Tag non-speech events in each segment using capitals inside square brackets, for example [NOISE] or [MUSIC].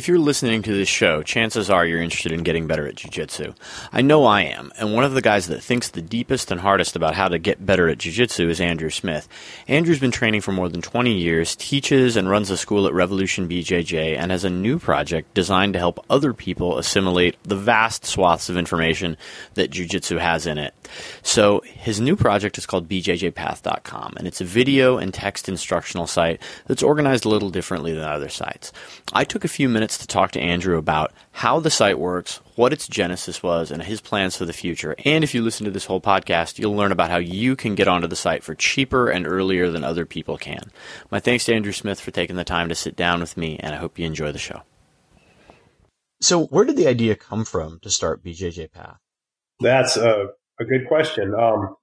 If you're listening to this show, chances are you're interested in getting better at jiu-jitsu. I know I am, and one of the guys that thinks the deepest and hardest about how to get better at jiu-jitsu is Andrew Smith. Andrew's been training for more than 20 years, teaches and runs a school at Revolution BJJ, and has a new project designed to help other people assimilate the vast swaths of information that jiu-jitsu has in it. So his new project is called bjjpath.com, and it's a video and text instructional site that's organized a little differently than other sites. I took a few minutes minutes to talk to Andrew about how the site works, what its genesis was, and his plans for the future. And if you listen to this whole podcast, you'll learn about how you can get onto the site for cheaper and earlier than other people can. My thanks to Andrew Smith for taking the time to sit down with me, and I hope you enjoy the show. So, where did the idea come from to start BJJ Path? That's a, a good question. Um,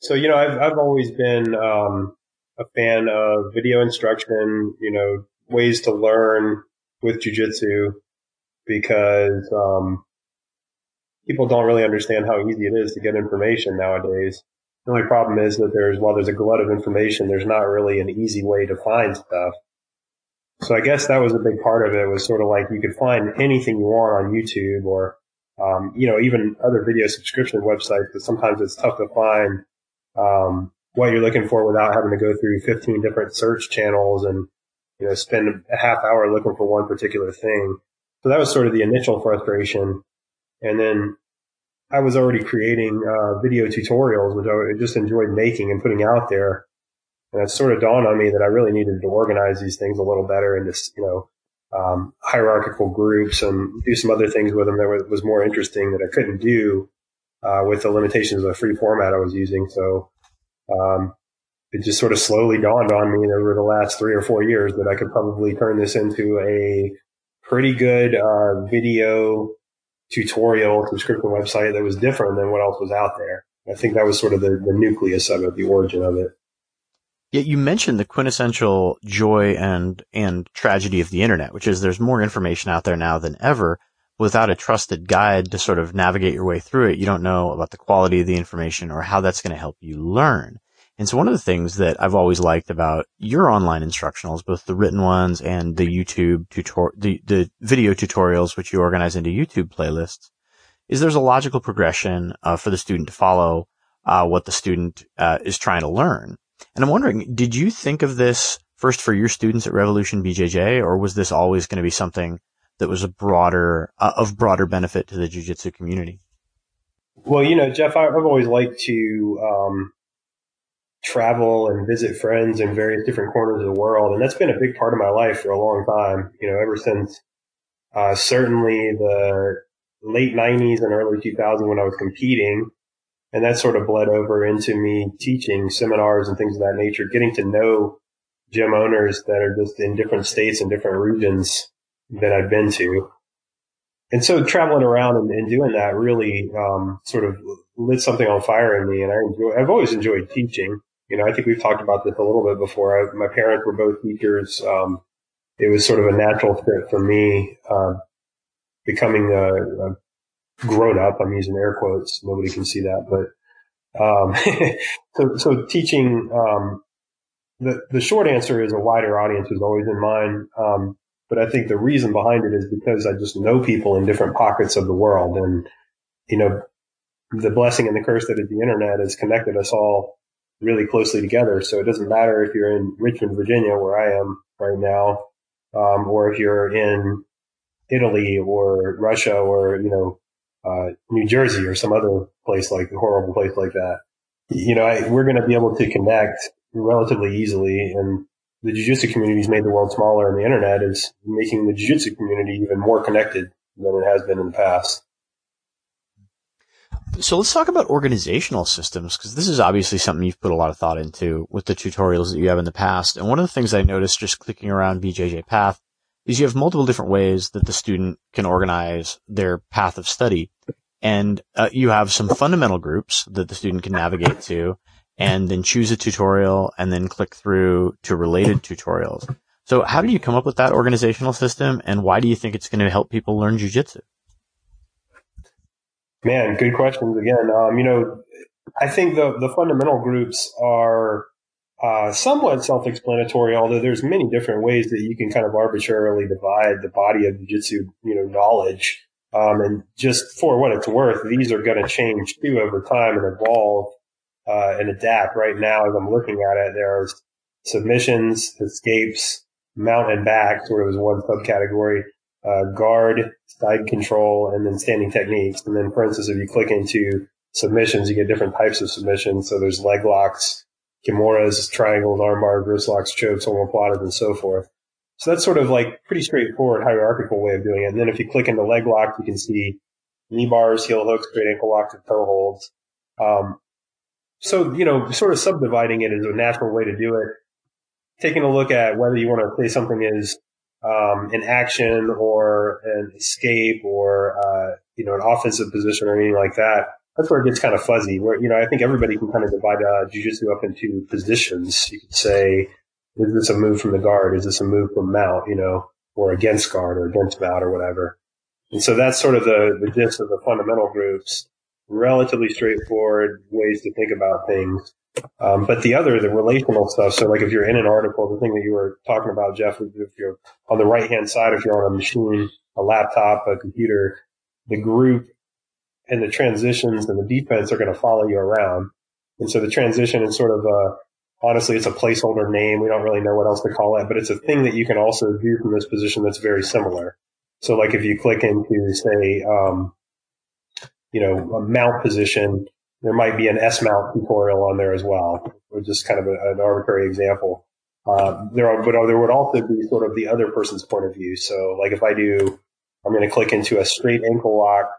so, you know, I've, I've always been um, a fan of video instruction, you know, ways to learn with jujitsu because um, people don't really understand how easy it is to get information nowadays. The only problem is that there's while there's a glut of information, there's not really an easy way to find stuff. So I guess that was a big part of it. Was sort of like you could find anything you want on YouTube or um, you know even other video subscription websites, but sometimes it's tough to find um, what you're looking for without having to go through 15 different search channels and you know, spend a half hour looking for one particular thing. So that was sort of the initial frustration. And then I was already creating uh, video tutorials, which I just enjoyed making and putting out there. And it sort of dawned on me that I really needed to organize these things a little better just, you know, um, hierarchical groups and do some other things with them that was more interesting that I couldn't do uh, with the limitations of the free format I was using. So um, it just sort of slowly dawned on me over the last three or four years that I could probably turn this into a pretty good uh, video tutorial subscription website that was different than what else was out there. I think that was sort of the, the nucleus of it, the origin of it. Yeah, you mentioned the quintessential joy and and tragedy of the internet, which is there's more information out there now than ever. Without a trusted guide to sort of navigate your way through it, you don't know about the quality of the information or how that's going to help you learn. And so one of the things that I've always liked about your online instructionals, both the written ones and the YouTube tutor, the, the video tutorials, which you organize into YouTube playlists, is there's a logical progression uh, for the student to follow uh, what the student uh, is trying to learn. And I'm wondering, did you think of this first for your students at Revolution BJJ, or was this always going to be something that was a broader uh, of broader benefit to the jiu-jitsu community? Well, you know, Jeff, I've always liked to um, travel and visit friends in various different corners of the world. And that's been a big part of my life for a long time, you know, ever since, uh, certainly the late nineties and early 2000s when I was competing. And that sort of bled over into me teaching seminars and things of that nature, getting to know gym owners that are just in different states and different regions that I've been to. And so traveling around and, and doing that really um, sort of lit something on fire in me. And I enjoy, I've always enjoyed teaching you know, I think we've talked about this a little bit before. I, my parents were both teachers. Um, it was sort of a natural fit for me, uh, becoming a, a, grown up. I'm using air quotes. Nobody can see that, but, um, [LAUGHS] so, so teaching, um, the, the short answer is a wider audience was always in mind. Um, but I think the reason behind it is because I just know people in different pockets of the world and, you know, the blessing and the curse that is the internet has connected us all really closely together. So it doesn't matter if you're in Richmond, Virginia, where I am right now, um, or if you're in Italy or Russia or, you know, uh, New Jersey or some other place like horrible place like that. You know, I, we're going to be able to connect relatively easily and the jiu-jitsu community has made the world smaller and the internet is making the jiu-jitsu community even more connected than it has been in the past. So let's talk about organizational systems because this is obviously something you've put a lot of thought into with the tutorials that you have in the past. And one of the things I noticed just clicking around BJJ Path is you have multiple different ways that the student can organize their path of study. And uh, you have some fundamental groups that the student can navigate to and then choose a tutorial and then click through to related tutorials. So how did you come up with that organizational system and why do you think it's going to help people learn jujitsu? Man, good questions again. Um, you know, I think the, the fundamental groups are uh, somewhat self-explanatory, although there's many different ways that you can kind of arbitrarily divide the body of jiu-jitsu, you know, knowledge. Um, and just for what it's worth, these are going to change too over time and evolve uh, and adapt. Right now, as I'm looking at it, there's submissions, escapes, mount and back, sort of as one subcategory, uh, guard, side control, and then standing techniques. And then, for instance, if you click into submissions, you get different types of submissions. So there's leg locks, kimuras, triangles, armbars, wrist locks, chokes, omoplatas, and so forth. So that's sort of like pretty straightforward hierarchical way of doing it. And then if you click into leg lock, you can see knee bars, heel hooks, straight ankle locks, and toe holds. Um, so, you know, sort of subdividing it is a natural way to do it. Taking a look at whether you want to say something is um, an action or an escape or, uh, you know, an offensive position or anything like that. That's where it gets kind of fuzzy. Where, you know, I think everybody can kind of divide uh, jujitsu up into positions. You could say, is this a move from the guard? Is this a move from mount, you know, or against guard or against mount or whatever? And so that's sort of the, the gist of the fundamental groups. Relatively straightforward ways to think about things. Um, but the other, the relational stuff. So like if you're in an article, the thing that you were talking about, Jeff, if you're on the right hand side, if you're on a machine, a laptop, a computer, the group and the transitions and the defense are going to follow you around. And so the transition is sort of a, honestly, it's a placeholder name. We don't really know what else to call it, but it's a thing that you can also do from this position that's very similar. So like if you click into say, um, you know, a mount position, there might be an S mount tutorial on there as well, which is kind of a, an arbitrary example. Uh, there are, but there would also be sort of the other person's point of view. So like if I do, I'm going to click into a straight ankle lock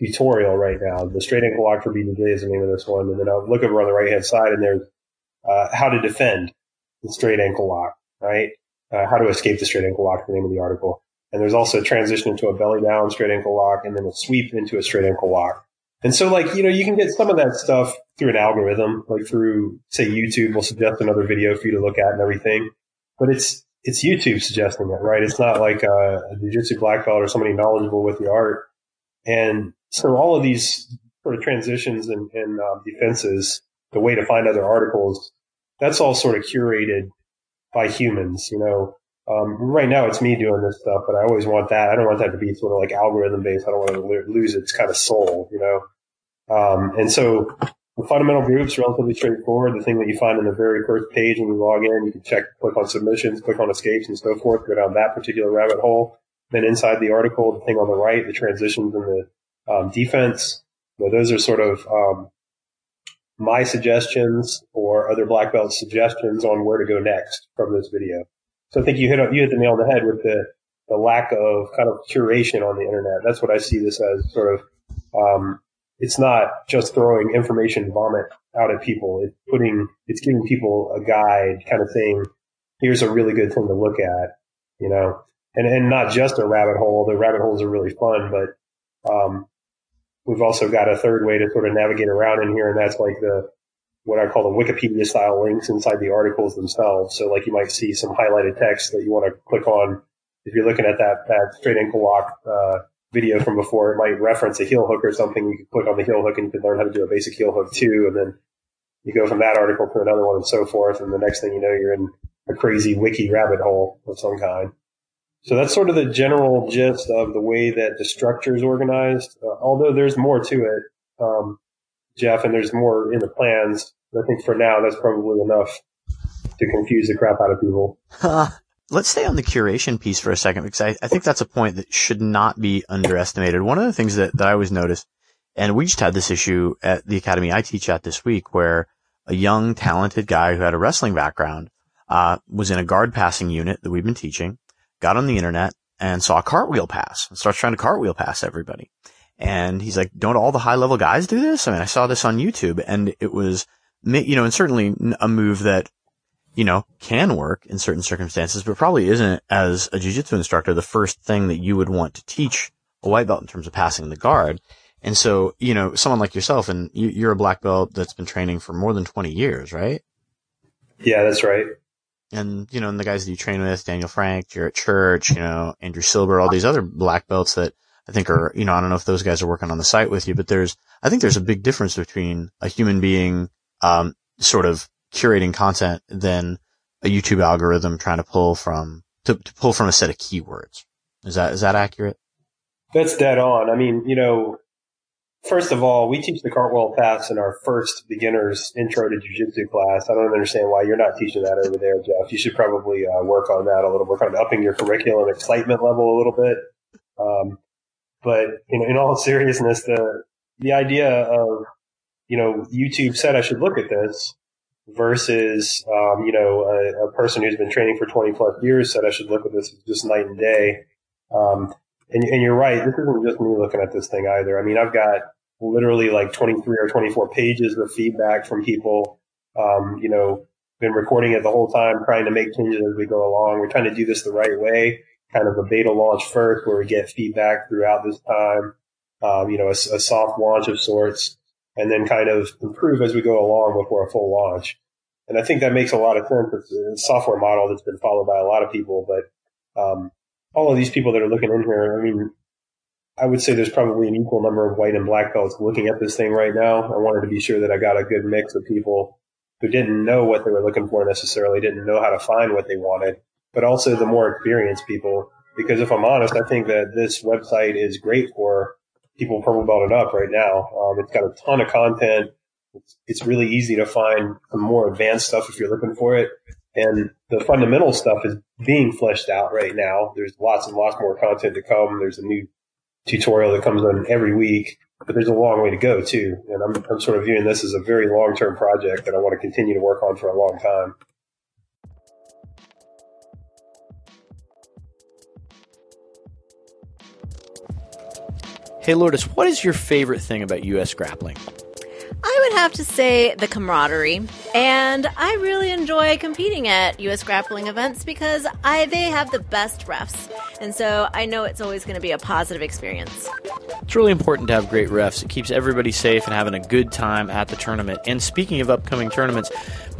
tutorial right now. The straight ankle lock for BJJ is the name of this one. And then I'll look over on the right hand side and there's, uh, how to defend the straight ankle lock, right? Uh, how to escape the straight ankle lock, the name of the article. And there's also a transition into a belly down straight ankle lock and then a sweep into a straight ankle lock. And so like, you know, you can get some of that stuff through an algorithm, like through, say, YouTube will suggest another video for you to look at and everything. But it's, it's YouTube suggesting it, right? It's not like a, a jiu-jitsu black belt or somebody knowledgeable with the art. And so all of these sort of transitions and, and uh, defenses, the way to find other articles, that's all sort of curated by humans, you know. Um, right now it's me doing this stuff, but I always want that. I don't want that to be sort of like algorithm based. I don't want to lose its kind of soul, you know. Um, and so the fundamental group's relatively straightforward. The thing that you find in the very first page when you log in, you can check, click on submissions, click on escapes and so forth, go down that particular rabbit hole. Then inside the article, the thing on the right, the transitions and the um, defense, those are sort of um, my suggestions or other black belt suggestions on where to go next from this video. So I think you hit you hit the nail on the head with the the lack of kind of curation on the internet. That's what I see this as sort of. Um, it's not just throwing information vomit out at people. It's putting, it's giving people a guide, kind of thing. here's a really good thing to look at, you know, and and not just a rabbit hole. The rabbit holes are really fun, but um, we've also got a third way to sort of navigate around in here, and that's like the what I call the Wikipedia style links inside the articles themselves. So like you might see some highlighted text that you want to click on. If you're looking at that, that straight ankle lock, uh, video from before, it might reference a heel hook or something. You can click on the heel hook and you can learn how to do a basic heel hook too. And then you go from that article to another one and so forth. And the next thing you know, you're in a crazy wiki rabbit hole of some kind. So that's sort of the general gist of the way that the structure is organized. Uh, although there's more to it. Um, Jeff, and there's more in the plans. I think for now, that's probably enough to confuse the crap out of people. Let's stay on the curation piece for a second because I, I, think that's a point that should not be underestimated. One of the things that, that I always notice, and we just had this issue at the academy I teach at this week where a young, talented guy who had a wrestling background, uh, was in a guard passing unit that we've been teaching, got on the internet and saw a cartwheel pass and starts trying to cartwheel pass everybody. And he's like, don't all the high level guys do this? I mean, I saw this on YouTube and it was, you know, and certainly a move that, you know, can work in certain circumstances, but probably isn't as a jujitsu instructor the first thing that you would want to teach a white belt in terms of passing the guard. And so, you know, someone like yourself and you, are a black belt that's been training for more than 20 years, right? Yeah, that's right. And, you know, and the guys that you train with, Daniel Frank, Jarrett Church, you know, Andrew Silber, all these other black belts that I think are, you know, I don't know if those guys are working on the site with you, but there's, I think there's a big difference between a human being, um, sort of curating content than a YouTube algorithm trying to pull from, to, to pull from a set of keywords. Is that, is that accurate? That's dead on. I mean, you know, first of all, we teach the cartwheel pass in our first beginner's intro to jiu-jitsu class. I don't understand why you're not teaching that over there, Jeff. You should probably uh, work on that a little, bit, kind of upping your curriculum excitement level a little bit. Um, but you know, in all [LAUGHS] seriousness, the the idea of you know YouTube said I should look at this versus um, you know a, a, person who's been training for 20 plus years said I should look at this just night and day. Um, and, and you're right. This isn't just me looking at this thing either. I mean, I've got literally like 23 or 24 pages of feedback from people. Um, you know, been recording it the whole time, trying to make changes as we go along. We're trying to do this the right way, kind of a beta launch first, where we get feedback throughout this time. Um, you know, a, a, soft launch of sorts, and then kind of improve as we go along before a full launch. And I think that makes a lot of sense. It's a software model that's been followed by a lot of people, but um, all of these people that are looking in here, I mean, I would say there's probably an equal number of white and black belts looking at this thing right now. I wanted to be sure that I got a good mix of people who didn't know what they were looking for necessarily, didn't know how to find what they wanted, but also the more experienced people. Because if I'm honest, I think that this website is great for people purple belted up right now. Um, it's got a ton of content. It's, it's really easy to find some more advanced stuff if you're looking for it. And the fundamental stuff is being fleshed out right now. There's lots and lots more content to come. There's a new tutorial that comes in every week, but there's a long way to go too. And I'm, I'm sort of viewing this as a very long term project that I want to continue to work on for a long time. Hey Lourdes, what is your favorite thing about U.S. grappling? I would have to say the camaraderie. And I really enjoy competing at US grappling events because I they have the best refs. And so I know it's always going to be a positive experience. It's really important to have great refs. It keeps everybody safe and having a good time at the tournament. And speaking of upcoming tournaments,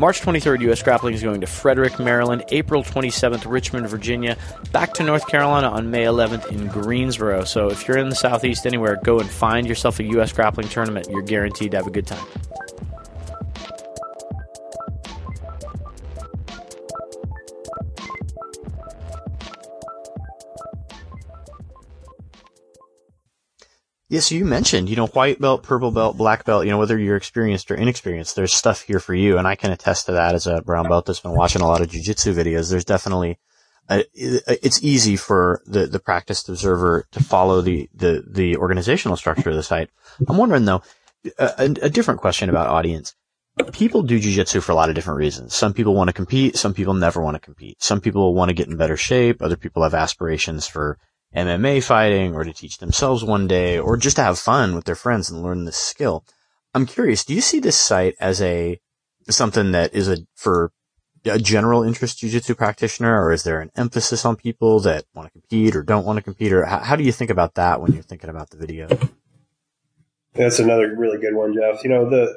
March 23rd, US Grappling is going to Frederick, Maryland. April 27th, Richmond, Virginia. Back to North Carolina on May 11th in Greensboro. So if you're in the Southeast anywhere, go and find yourself a US Grappling tournament. You're guaranteed to have a good time. Yes, so you mentioned, you know, white belt, purple belt, black belt, you know, whether you're experienced or inexperienced, there's stuff here for you. And I can attest to that as a brown belt that's been watching a lot of jujitsu videos. There's definitely, a, it's easy for the, the practiced observer to follow the, the, the organizational structure of the site. I'm wondering though, a, a different question about audience. People do jujitsu for a lot of different reasons. Some people want to compete. Some people never want to compete. Some people want to get in better shape. Other people have aspirations for MMA fighting or to teach themselves one day or just to have fun with their friends and learn this skill. I'm curious, do you see this site as a something that is a for a general interest jiu-jitsu practitioner or is there an emphasis on people that want to compete or don't want to compete or how, how do you think about that when you're thinking about the video? That's another really good one, Jeff. You know, the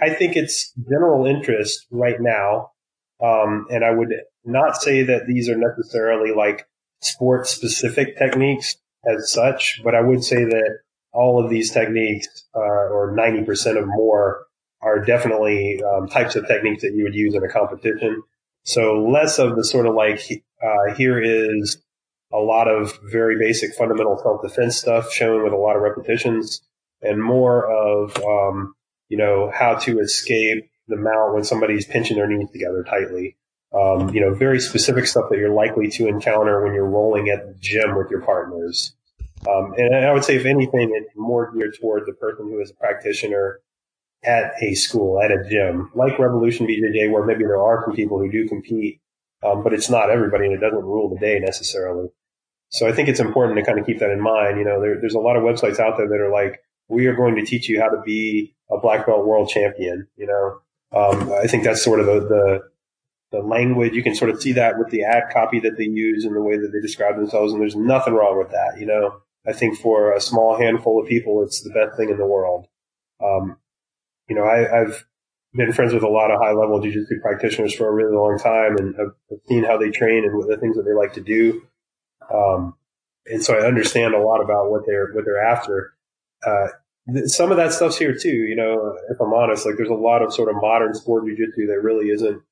I think it's general interest right now. Um, and I would not say that these are necessarily like sport specific techniques as such, but I would say that all of these techniques, uh, or 90% or more, are definitely um, types of techniques that you would use in a competition. So less of the sort of like, uh, here is a lot of very basic fundamental self defense stuff shown with a lot of repetitions and more of, um, you know, how to escape the mount when somebody's pinching their knees together tightly um, you know, very specific stuff that you're likely to encounter when you're rolling at the gym with your partners. Um, and I would say, if anything, it's more geared toward the person who is a practitioner at a school, at a gym, like Revolution BJJ, where maybe there are some people who do compete, um, but it's not everybody and it doesn't rule the day necessarily. So I think it's important to kind of keep that in mind. You know, there, there's a lot of websites out there that are like, we are going to teach you how to be a black belt world champion. You know, um, I think that's sort of the, the, the language. You can sort of see that with the ad copy that they use and the way that they describe themselves. And there's nothing wrong with that. You know, I think for a small handful of people, it's the best thing in the world. Um, you know, I, have been friends with a lot of high level jujitsu practitioners for a really long time and have seen how they train and what the things that they like to do. Um, and so I understand a lot about what they're, what they're after. Uh, some of that stuff's here too, you know, if I'm honest, like there's a lot of sort of modern sport jujitsu that really isn't,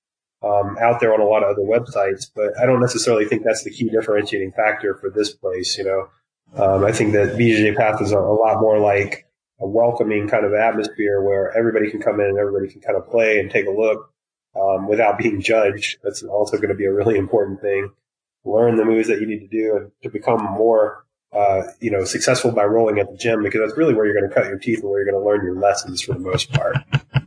um, out there on a lot of other websites, but I don't necessarily think that's the key differentiating factor for this place, you know. Um, I think that BJJ Path is a, a lot more like a welcoming kind of atmosphere where everybody can come in and everybody can kind of play and take a look um, without being judged. That's also going to be a really important thing. Learn the moves that you need to do to become more, uh, you know, successful by rolling at the gym because that's really where you're going to cut your teeth and where you're going to learn your lessons for the most part. [LAUGHS]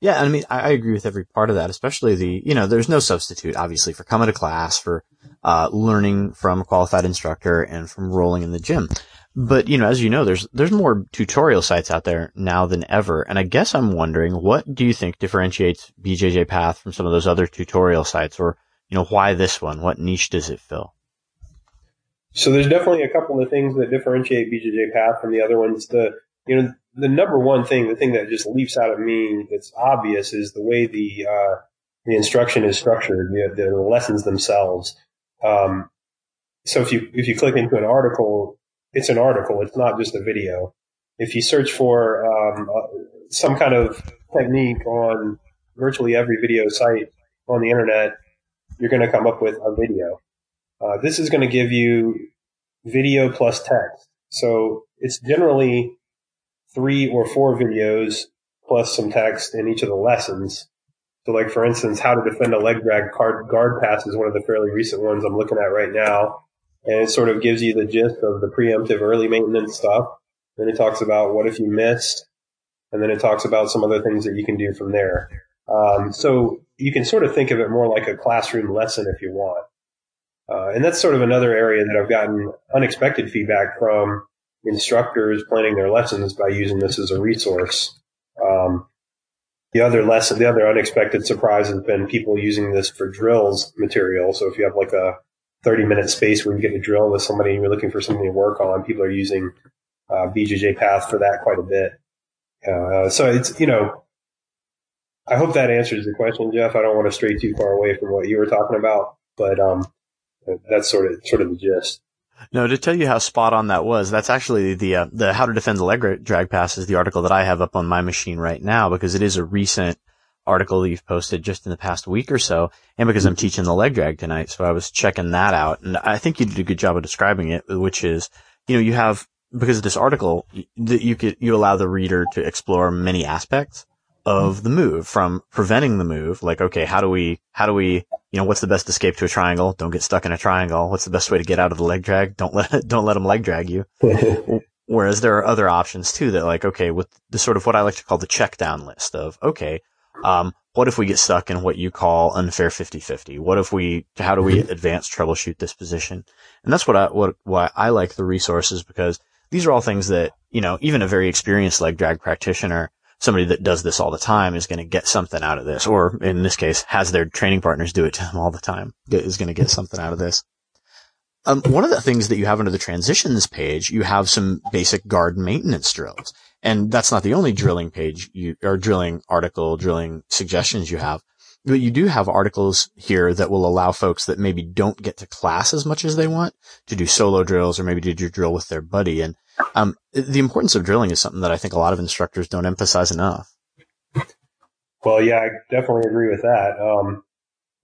Yeah, I mean, I agree with every part of that, especially the, you know, there's no substitute, obviously, for coming to class, for uh, learning from a qualified instructor, and from rolling in the gym. But, you know, as you know, there's, there's more tutorial sites out there now than ever. And I guess I'm wondering, what do you think differentiates BJJ Path from some of those other tutorial sites? Or, you know, why this one? What niche does it fill? So there's definitely a couple of things that differentiate BJJ Path from the other ones. The, you know, the number one thing, the thing that just leaps out at me that's obvious is the way the, uh, the instruction is structured, the, the lessons themselves. Um, so if you, if you click into an article, it's an article. It's not just a video. If you search for um, uh, some kind of technique on virtually every video site on the internet, you're going to come up with a video. Uh, this is going to give you video plus text. So it's generally three or four videos plus some text in each of the lessons. So like for instance, how to defend a leg drag guard, guard pass is one of the fairly recent ones I'm looking at right now and it sort of gives you the gist of the preemptive early maintenance stuff. Then it talks about what if you missed, and then it talks about some other things that you can do from there. Um, so you can sort of think of it more like a classroom lesson if you want. Uh, and that's sort of another area that I've gotten unexpected feedback from instructors planning their lessons by using this as a resource. Um, the other lesson, the other unexpected surprise has been people using this for drills material. So if you have like a 30 minute space where you get to drill with somebody and you're looking for something to work on. People are using uh, BJJ Path for that quite a bit. Uh, so it's, you know, I hope that answers the question, Jeff. I don't want to stray too far away from what you were talking about, but um, that's sort of sort of the gist. No, to tell you how spot on that was, that's actually the uh, the how to defend the leg drag pass is the article that I have up on my machine right now because it is a recent article that you've posted just in the past week or so, and because I'm teaching the leg drag tonight, so I was checking that out, and I think you did a good job of describing it, which is, you know, you have because of this article, that you could you allow the reader to explore many aspects of the move, from preventing the move, like okay, how do we how do we you know what's the best escape to a triangle? Don't get stuck in a triangle. What's the best way to get out of the leg drag? Don't let [LAUGHS] don't let them leg drag you. [LAUGHS] Whereas there are other options too that like, okay, with the sort of what I like to call the check down list of, okay, um, what if we get stuck in what you call unfair 50-50? What if we, how do we mm-hmm. advance troubleshoot this position? And that's what I, what, why I like the resources because these are all things that, you know, even a very experienced leg drag practitioner, somebody that does this all the time is going to get something out of this, or in this case, has their training partners do it to them all the time, is going to get something out of this. Um, one of the things that you have under the transitions page, you have some basic guard maintenance drills. And that's not the only drilling page you, or drilling article, drilling suggestions you have. But you do have articles here that will allow folks that maybe don't get to class as much as they want to do solo drills or maybe to do drill with their buddy. And, um, the importance of drilling is something that I think a lot of instructors don't emphasize enough. Well, yeah, I definitely agree with that. Um,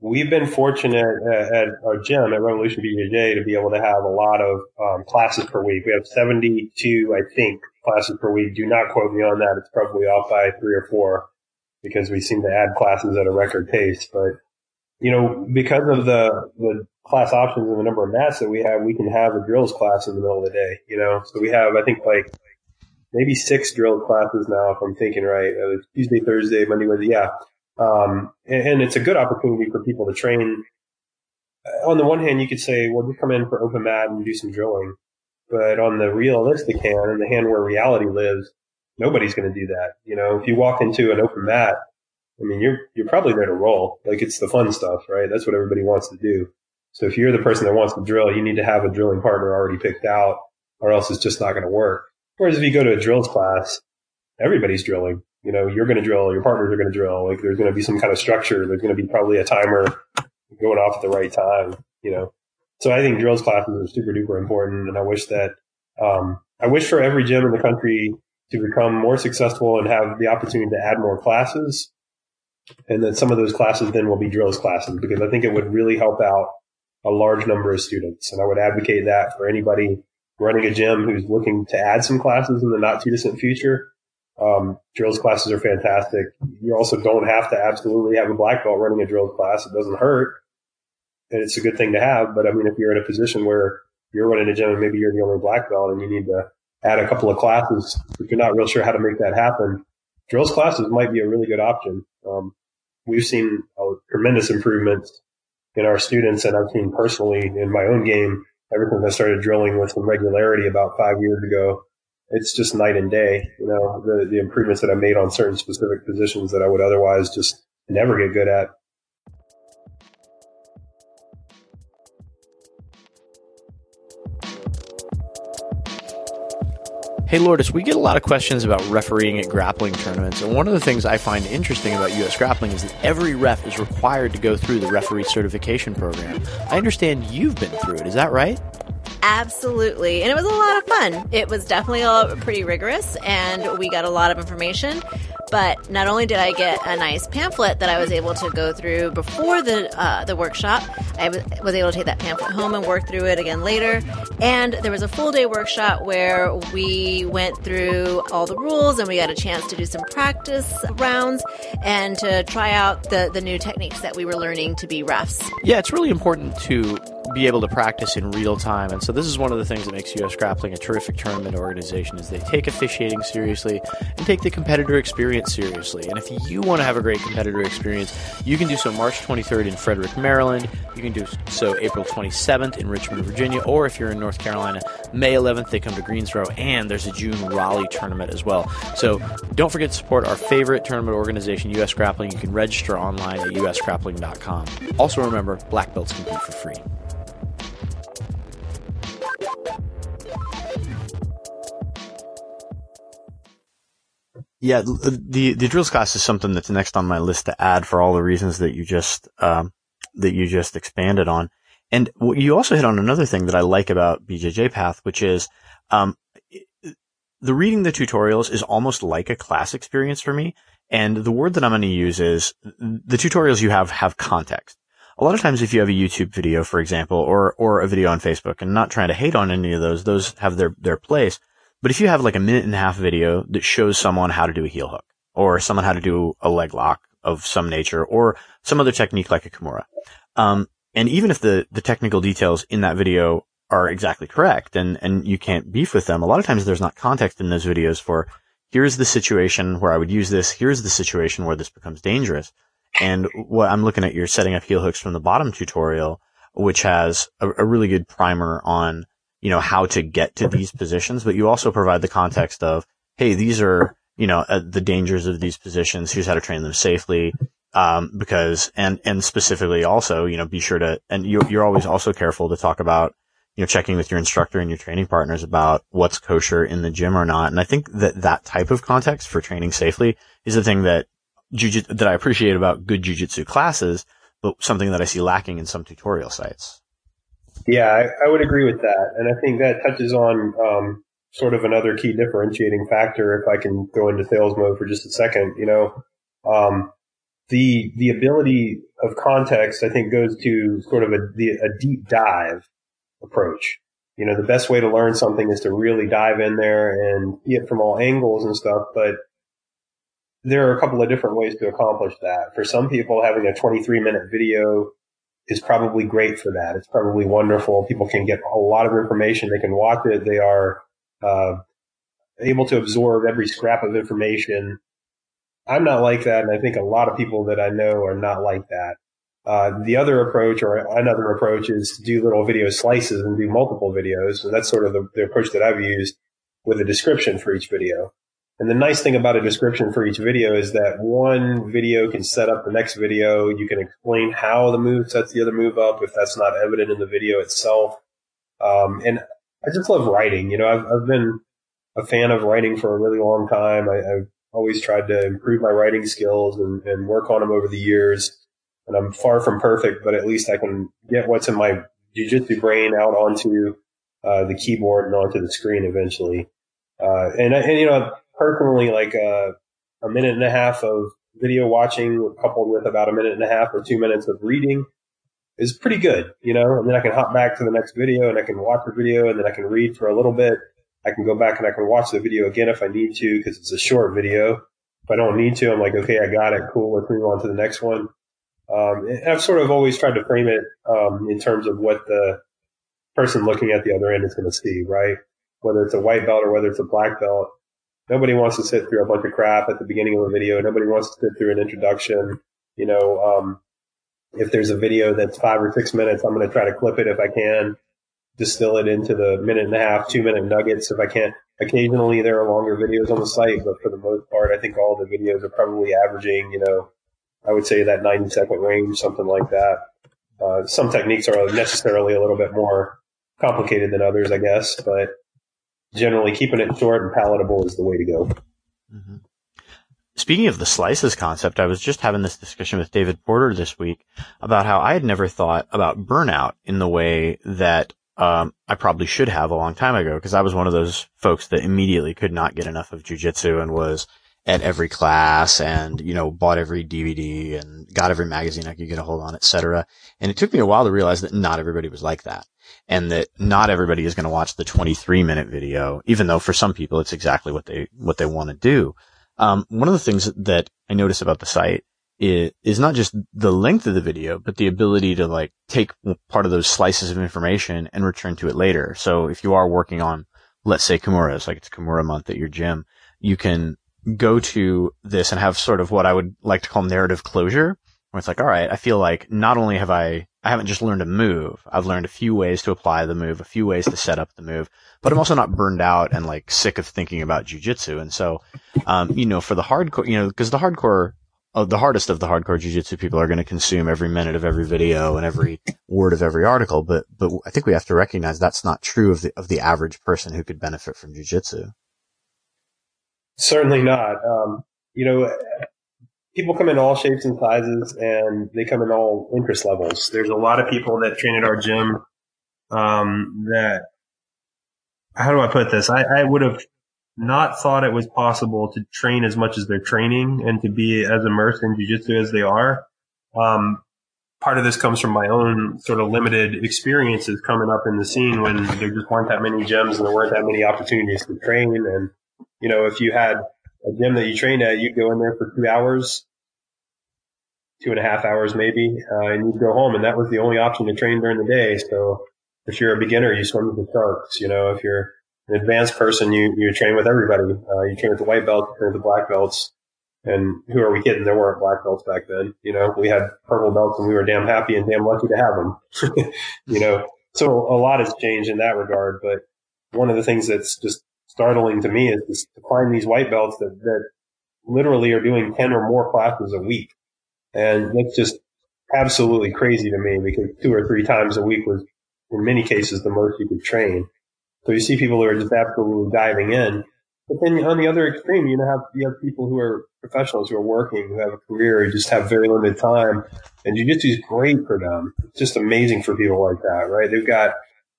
we've been fortunate at, at, our gym at Revolution BJJ to be able to have a lot of um, classes per week. We have 72, I think, classes per week. Do not quote me on that. It's probably off by three or four because we seem to add classes at a record pace. But, you know, because of the, the class options and the number of mats that we have, we can have a drills class in the middle of the day, you know? So we have, I think, like maybe six drill classes now, if I'm thinking right. Uh, Tuesday, Thursday, Monday, Wednesday. Yeah. Um, and, and, it's a good opportunity for people to train on the one hand, you could say, well, just come in for open mat and do some drilling. But on the realistic hand and the hand where reality lives, nobody's going to do that. You know, if you walk into an open mat, I mean, you're, you're probably there to roll. Like it's the fun stuff, right? That's what everybody wants to do. So if you're the person that wants to drill, you need to have a drilling partner already picked out or else it's just not going to work. Whereas if you go to a drills class, everybody's drilling. You know, you're going to drill, your partners are going to drill. Like there's going to be some kind of structure. There's going to be probably a timer going off at the right time, you know. So I think drills classes are super duper important. And I wish that, um, I wish for every gym in the country to become more successful and have the opportunity to add more classes. And then some of those classes then will be drills classes because I think it would really help out a large number of students. And I would advocate that for anybody running a gym who's looking to add some classes in the not too distant future. Um, drills classes are fantastic. You also don't have to absolutely have a black belt running a drills class. It doesn't hurt. And it's a good thing to have. But I mean, if you're in a position where you're running a gym and maybe you're the only black belt and you need to add a couple of classes, if you're not real sure how to make that happen, drills classes might be a really good option. Um, we've seen a tremendous improvements in our students and I've seen personally in my own game ever since I started drilling with some regularity about five years ago. It's just night and day, you know, the, the improvements that I made on certain specific positions that I would otherwise just never get good at. Hey Lourdes, we get a lot of questions about refereeing at grappling tournaments, and one of the things I find interesting about U.S. grappling is that every ref is required to go through the referee certification program. I understand you've been through it, is that right? Absolutely. And it was a lot of fun. It was definitely a, pretty rigorous, and we got a lot of information. But not only did I get a nice pamphlet that I was able to go through before the uh, the workshop, I was able to take that pamphlet home and work through it again later. And there was a full day workshop where we went through all the rules and we got a chance to do some practice rounds and to try out the, the new techniques that we were learning to be refs. Yeah, it's really important to be able to practice in real time. And so this is one of the things that makes US Grappling a terrific tournament organization is they take officiating seriously and take the competitor experience seriously. And if you want to have a great competitor experience, you can do so March 23rd in Frederick, Maryland. You can do so April 27th in Richmond, Virginia, or if you're in North Carolina, May 11th they come to Greensboro and there's a June Raleigh tournament as well. So don't forget to support our favorite tournament organization, US Grappling. You can register online at usgrappling.com. Also remember, black belts compete for free. Yeah, the the drills class is something that's next on my list to add for all the reasons that you just um, that you just expanded on. And you also hit on another thing that I like about BJJ Path, which is um, the reading the tutorials is almost like a class experience for me. And the word that I'm going to use is the tutorials you have have context. A lot of times, if you have a YouTube video, for example, or or a video on Facebook, and not trying to hate on any of those, those have their their place. But if you have like a minute and a half video that shows someone how to do a heel hook or someone how to do a leg lock of some nature or some other technique like a Kimura, um, and even if the, the technical details in that video are exactly correct and, and you can't beef with them, a lot of times there's not context in those videos for here's the situation where I would use this. Here's the situation where this becomes dangerous. And what I'm looking at, you're setting up heel hooks from the bottom tutorial, which has a, a really good primer on you know, how to get to these positions, but you also provide the context of, hey, these are, you know, uh, the dangers of these positions. Here's how to train them safely. Um, because, and, and specifically also, you know, be sure to, and you, you're always also careful to talk about, you know, checking with your instructor and your training partners about what's kosher in the gym or not. And I think that that type of context for training safely is the thing that jujitsu, that I appreciate about good jujitsu classes, but something that I see lacking in some tutorial sites. Yeah, I, I, would agree with that. And I think that touches on um, sort of another key differentiating factor. If I can go into sales mode for just a second, you know, um, the the ability of context, I think, goes to sort of a, a deep dive approach. You know, the best way to learn something is to really dive in there and see it from all angles and stuff. But there are a couple of different ways to accomplish that. For some people, having a 23 minute video is probably great for that. It's probably wonderful. People can get a lot of information. They can watch it. They are uh, able to absorb every scrap of information. I'm not like that, and I think a lot of people that I know are not like that. Uh, the other approach or another approach is to do little video slices and do multiple videos. And that's sort of the, the approach that I've used with a description for each video. And the nice thing about a description for each video is that one video can set up the next video. You can explain how the move sets the other move up if that's not evident in the video itself. Um, and I just love writing. You know, I've, I've been a fan of writing for a really long time. I, have always tried to improve my writing skills and, and work on them over the years. And I'm far from perfect, but at least I can get what's in my jujitsu brain out onto uh, the keyboard and onto the screen eventually. Uh, and, and, you know, personally, like uh, a minute and a half of video watching coupled with about a minute and a half or two minutes of reading is pretty good, you know, and then I can hop back to the next video and I can watch the video and then I can read for a little bit. I can go back and I can watch the video again if I need to because it's a short video. If I don't need to, I'm like, okay, I got it. Cool. Let's move on to the next one. Um, I've sort of always tried to frame it um, in terms of what the person looking at the other end is going to see, right? Whether it's a white belt or whether it's a black belt. Nobody wants to sit through a bunch of crap at the beginning of a video. Nobody wants to sit through an introduction. You know, um, if there's a video that's five or six minutes, I'm going to try to clip it if I can, distill it into the minute and a half, two minute nuggets if I can. Occasionally there are longer videos on the site, but for the most part, I think all the videos are probably averaging, you know, I would say that 90 second range, something like that. Uh, some techniques are necessarily a little bit more complicated than others, I guess, but generally keeping it short and palatable is the way to go. Mm-hmm. Speaking of the slices concept, I was just having this discussion with David Porter this week about how I had never thought about burnout in the way that um, I probably should have a long time ago because I was one of those folks that immediately could not get enough of jujitsu and was at every class and, you know, bought every DVD and got every magazine I could get a hold on, etc. And it took me a while to realize that not everybody was like that and that not everybody is going to watch the 23 minute video, even though for some people it's exactly what they, what they want to do. Um, one of the things that I notice about the site is, is not just the length of the video, but the ability to like take part of those slices of information and return to it later. So if you are working on, let's say Kimuras, like it's Kimura month at your gym, you can go to this and have sort of what I would like to call narrative closure, where it's like, all right, I feel like not only have I, I haven't just learned a move, I've learned a few ways to apply the move, a few ways to set up the move, but I'm also not burned out and like sick of thinking about jujitsu. And so, um, you know, for the hardcore, you know, because the hardcore, uh, the hardest of the hardcore jujitsu people are going to consume every minute of every video and every word of every article. But, but I think we have to recognize that's not true of the, of the average person who could benefit from jujitsu. Certainly not. Um, you know, people come in all shapes and sizes and they come in all interest levels. There's a lot of people that train at our gym, um, that how do I put this? I, I would have not thought it was possible to train as much as they're training and to be as immersed in jujitsu as they are. Um, part of this comes from my own sort of limited experiences coming up in the scene when there just weren't that many gyms and there weren't that many opportunities to train. And, you know, if you had a gym that you trained at, you'd go in there for two hours, two and a half hours maybe, uh, and you'd go home. And that was the only option to train during the day. So if you're a beginner, you swim with the sharks. You know, if you're an advanced person, you, you train with everybody. Uh, you train with the white belts, you train with the black belts. And who are we kidding? There weren't black belts back then. You know, we had purple belts and we were damn happy and damn lucky to have them. [LAUGHS] you know, so a lot has changed in that regard. But one of the things that's just startling to me is to find these white belts that, that literally are doing 10 or more classes a week. And that's just absolutely crazy to me because two or three times a week was in many cases the most you could train. So you see people who are just absolutely diving in. But then on the other extreme, you have you have people who are professionals who are working, who have a career, who just have very limited time, and jujitsu is great for them. It's just amazing for people like that, right? They've got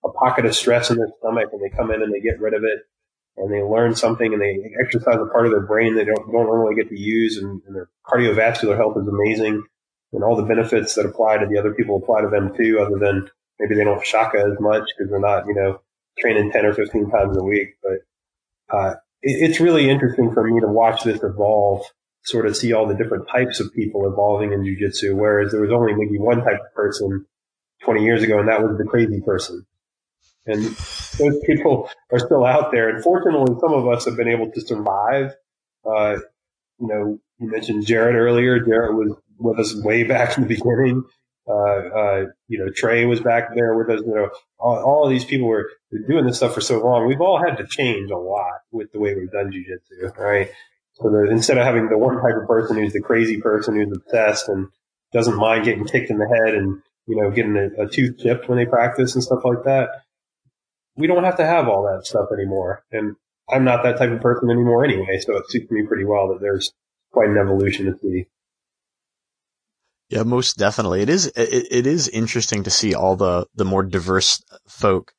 a pocket of stress in their stomach, and they come in and they get rid of it, and they learn something, and they exercise a part of their brain they don't don't normally get to use, and, and their cardiovascular health is amazing, and all the benefits that apply to the other people apply to them too, other than maybe they don't shaka as much because they're not, you know, training 10 or 15 times a week. But, uh, it, it's really interesting for me to watch this evolve, sort of see all the different types of people evolving in jujitsu, whereas there was only maybe one type of person 20 years ago, and that was the crazy person. And those people are still out there. And fortunately, some of us have been able to survive. Uh, you know, you mentioned Jarrett earlier. Jarrett was with us way back in the [LAUGHS] beginning Uh, uh, you know, Trey was back there with us. You know, all, all of these people were doing this stuff for so long. We've all had to change a lot with the way we've done jujitsu, right? So instead of having the one type of person who's the crazy person who's obsessed and doesn't mind getting kicked in the head and you know getting a, a tooth chipped when they practice and stuff like that, we don't have to have all that stuff anymore. And I'm not that type of person anymore anyway, so it suits me pretty well that there's quite an evolution to see. Yeah, most definitely. It is. It, it is interesting to see all the the more diverse folk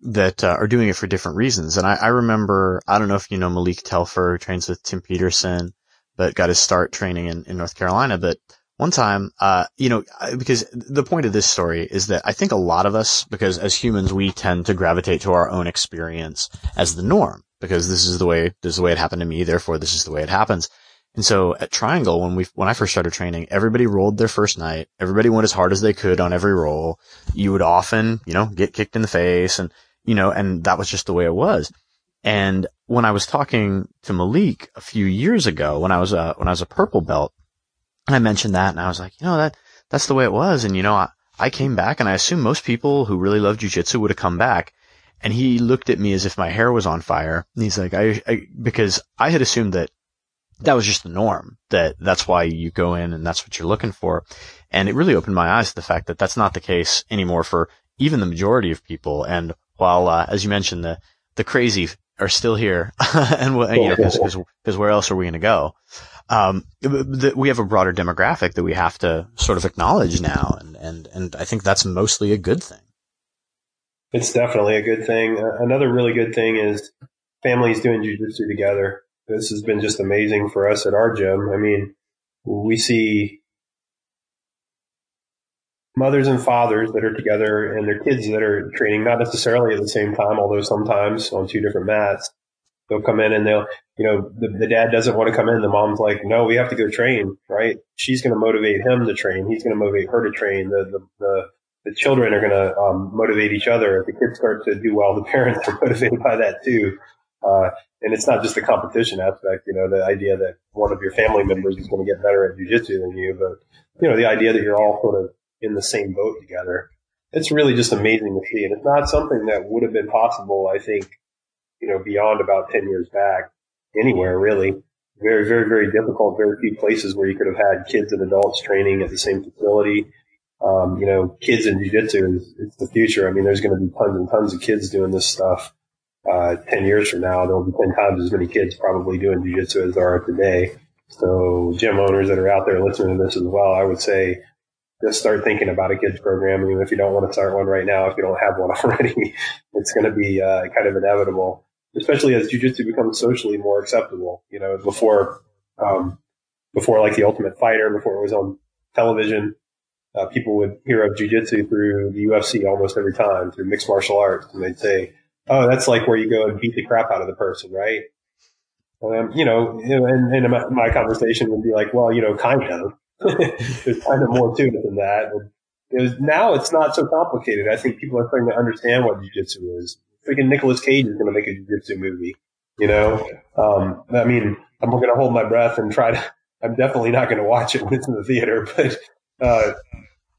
that uh, are doing it for different reasons. And I, I remember, I don't know if you know Malik Telfer, trains with Tim Peterson, but got his start training in, in North Carolina. But one time, uh, you know, because the point of this story is that I think a lot of us, because as humans, we tend to gravitate to our own experience as the norm, because this is the way, this is the way it happened to me. Therefore, this is the way it happens. And so at Triangle, when we, when I first started training, everybody rolled their first night. Everybody went as hard as they could on every roll. You would often, you know, get kicked in the face and, you know, and that was just the way it was. And when I was talking to Malik a few years ago, when I was a, when I was a purple belt, I mentioned that and I was like, you know, that, that's the way it was. And, you know, I, I came back and I assume most people who really love jujitsu would have come back. And he looked at me as if my hair was on fire. And he's like, I, I, because I had assumed that that was just the norm, that that's why you go in and that's what you're looking for. And it really opened my eyes to the fact that that's not the case anymore for even the majority of people. And while, uh, as you mentioned, the, the crazy are still here [LAUGHS] and, you know, cause, cause, cause where else are we going to go? Um, the, we have a broader demographic that we have to sort of acknowledge now. And, and, and I think that's mostly a good thing. It's definitely a good thing. Uh, another really good thing is families doing jujitsu together this has been just amazing for us at our gym. I mean, we see mothers and fathers that are together and their kids that are training, not necessarily at the same time, although sometimes on two different mats. They'll come in and they'll, you know, the, the dad doesn't want to come in. The mom's like, no, we have to go train, right? She's going to motivate him to train. He's going to motivate her to train. The, the, the, the children are going to um, motivate each other. If the kids start to do well, the parents are [LAUGHS] motivated by that too. Uh, and it's not just the competition aspect, you know, the idea that one of your family members is going to get better at jujitsu than you, but you know, the idea that you're all sort of in the same boat together. It's really just amazing to see. And it's not something that would have been possible, I think, you know, beyond about 10 years back anywhere really. Very, very, very difficult. Very few places where you could have had kids and adults training at the same facility. Um, you know, kids in jiu-jitsu is, it's the future. I mean, there's going to be tons and tons of kids doing this stuff uh, 10 years from now, there'll be 10 times as many kids probably doing jiu-jitsu as there are today. So gym owners that are out there listening to this as well, I would say just start thinking about a kids program. Even if you don't want to start one right now, if you don't have one [LAUGHS] already, it's going to be uh, kind of inevitable, especially as jiu-jitsu becomes socially more acceptable. You know, before, um, before like the ultimate fighter, before it was on television, uh, people would hear of jiu-jitsu through the UFC almost every time, through mixed martial arts. And they'd say, oh, that's like where you go and beat the crap out of the person, right? Um, you know, and, and my, my, conversation would be like, well, you know, kind of. [LAUGHS] There's kind of more to it than that. It was, now it's not so complicated. I think people are starting to understand what jujitsu is. Freaking Nicolas Cage is going to make a jujitsu movie. You know, um, I mean, I'm going to hold my breath and try to. [LAUGHS] I'm definitely not going to watch it when it's in the theater, [LAUGHS] but uh,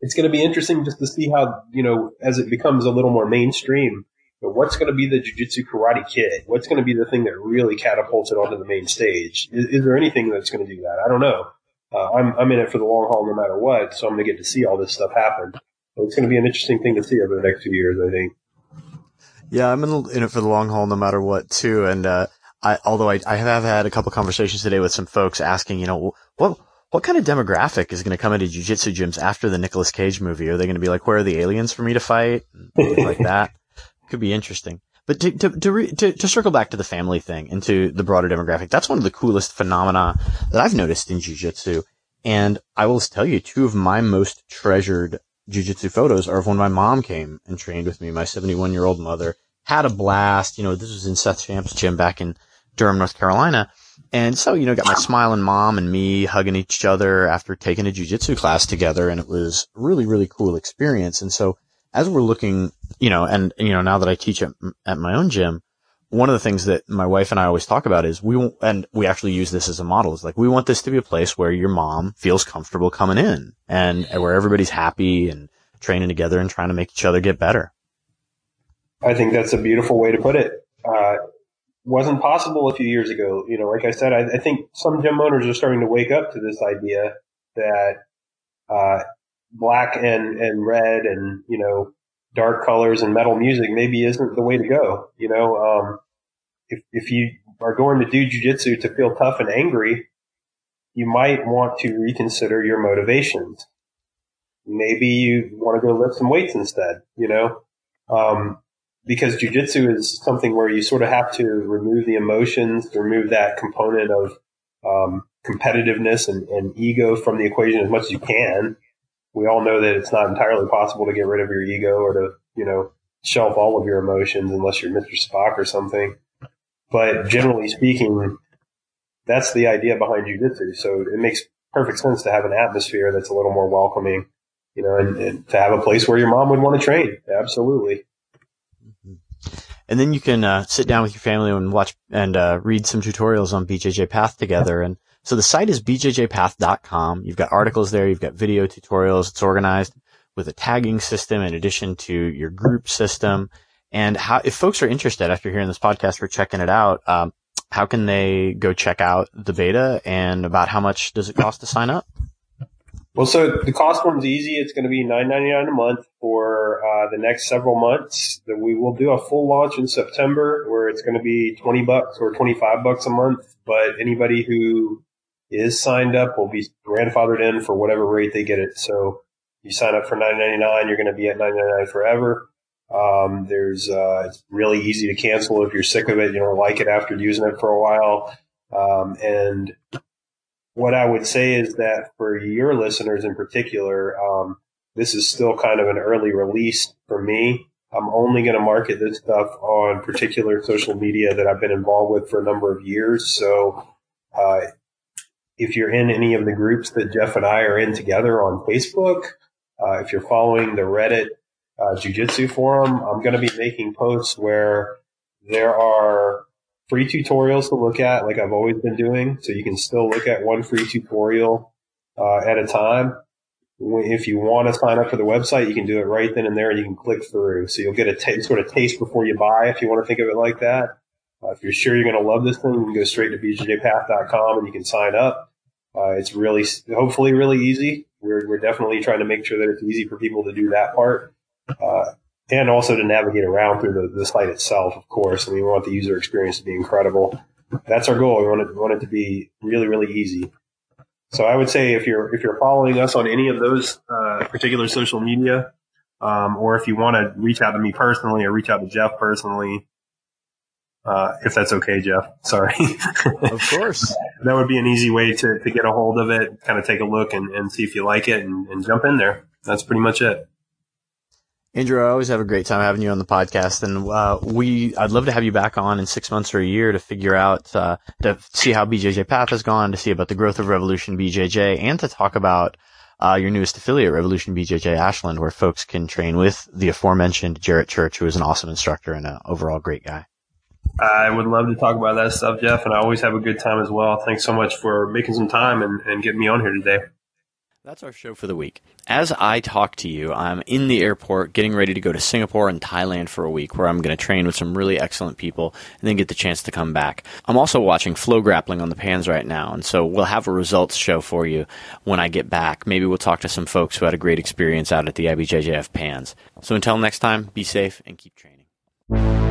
it's going to be interesting just to see how you know as it becomes a little more mainstream but what's going to be the Jiu-Jitsu Karate Kid? What's going to be the thing that really catapults it onto the main stage? Is, is there anything that's going to do that? I don't know. Uh, I'm, I'm in it for the long haul no matter what, so I'm going to get to see all this stuff happen. So it's going to be an interesting thing to see over the next few years, I think. Yeah, I'm in, in it for the long haul no matter what, too. And, uh, I, although I, I have had a couple conversations today with some folks asking, you know, what, what kind of demographic is going to come into jujitsu gyms after the Nicolas Cage movie? Are they going to be like, where are the aliens for me to fight? [LAUGHS] Like that. Could be interesting. But to to to, re, to to circle back to the family thing and to the broader demographic, that's one of the coolest phenomena that I've noticed in jujitsu. And I will tell you, two of my most treasured jujitsu photos are of when my mom came and trained with me. My 71 year old mother had a blast. You know, this was in Seth Champ's gym back in Durham, North Carolina. And so, you know, got my smiling mom and me hugging each other after taking a jujitsu class together. And it was really, really cool experience. And so as we're looking, you know, and, you know, now that I teach at, at my own gym, one of the things that my wife and I always talk about is we, and we actually use this as a model is like, we want this to be a place where your mom feels comfortable coming in and, where everybody's happy and training together and trying to make each other get better. I think that's a beautiful way to put it. Uh, wasn't possible a few years ago. You know, like I said, I, I, think some gym owners are starting to wake up to this idea that uh, black and and red and you know dark colors and metal music maybe isn't the way to go. You know, um, if if you are going to do jujitsu to feel tough and angry, you might want to reconsider your motivations. Maybe you want to go lift some weights instead. You know. Um, because jujitsu is something where you sort of have to remove the emotions, remove that component of um, competitiveness and, and, ego from the equation as much as you can. We all know that it's not entirely possible to get rid of your ego or to, you know, shelf all of your emotions unless you're Mr. Spock or something. But generally speaking, that's the idea behind jujitsu. So it makes perfect sense to have an atmosphere that's a little more welcoming, you know, and, and to have a place where your mom would want to train. Absolutely and then you can uh, sit down with your family and watch and uh, read some tutorials on BJJ Path together. And so the site is bjjpath.com. You've got articles there. You've got video tutorials. It's organized with a tagging system in addition to your group system. And how, if folks are interested after hearing this podcast or checking it out, um, how can they go check out the beta and about how much does it cost to sign up? Well, so the cost one's easy. It's going to be nine ninety nine a month for uh, the next several months. We will do a full launch in September, where it's going to be twenty bucks or twenty five bucks a month. But anybody who is signed up will be grandfathered in for whatever rate they get it. So you sign up for nine ninety nine, you're going to be at nine ninety nine forever. Um, there's uh, it's really easy to cancel if you're sick of it, you don't like it after using it for a while. Um, and what I would say is that for your listeners in particular, um, this is still kind of an early release for me. I'm only going to market this stuff on particular social media that I've been involved with for a number of years. So, uh, if you're in any of the groups that Jeff and I are in together on Facebook, uh, if you're following the Reddit uh, Jiu Jitsu forum, I'm going to be making posts where there are free tutorials to look at, like I've always been doing. So you can still look at one free tutorial uh, at a time. If you want to sign up for the website, you can do it right then and there, and you can click through. So you'll get a t- sort of taste before you buy, if you want to think of it like that. Uh, if you're sure you're going to love this thing, you can go straight to bjjpath.com and you can sign up. Uh, it's really, hopefully, really easy. We're, we're definitely trying to make sure that it's easy for people to do that part. Uh, and also to navigate around through the, the site itself, of course. I mean, we want the user experience to be incredible. That's our goal. We want it, want it to be really, really easy. So I would say if you're if you're following us on any of those uh, particular social media, um, or if you want to reach out to me personally or reach out to Jeff personally, uh, if that's okay, Jeff. Sorry. of [LAUGHS] course. that would be an easy way to, to get a hold of it, kind of take a look and, and see if you like it and, and jump in there. That's pretty much it. Andrew, I always have a great time having you on the podcast, and uh, we I'd love to have you back on in six months or a year to figure out uh, to see how BJJ Path has gone, to see about the growth of Revolution BJJ, and to talk about uh, your newest affiliate, Revolution BJJ Ashland, where folks can train with the aforementioned Jarrett Church, who is an awesome instructor and an overall great guy. I would love to talk about that stuff, Jeff, and I always have a good time as well. Thanks so much for making some time and, and getting me on here today. That's our show for the week. As I talk to you, I'm in the airport getting ready to go to Singapore and Thailand for a week where I'm going to train with some really excellent people and then get the chance to come back. I'm also watching FloGrappling on the pans right now, and so we'll have a results show for you when I get back. Maybe we'll talk to some folks who had a great experience out at the IBJJF pans. So until next time, be safe and keep training.